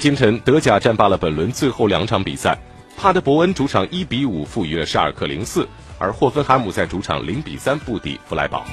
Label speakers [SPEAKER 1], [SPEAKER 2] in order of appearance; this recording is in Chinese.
[SPEAKER 1] 今晨德甲战罢了本轮最后两场比赛，帕德伯恩主场一比五负于了沙尔克零四，而霍芬海姆在主场零比三不敌弗莱堡。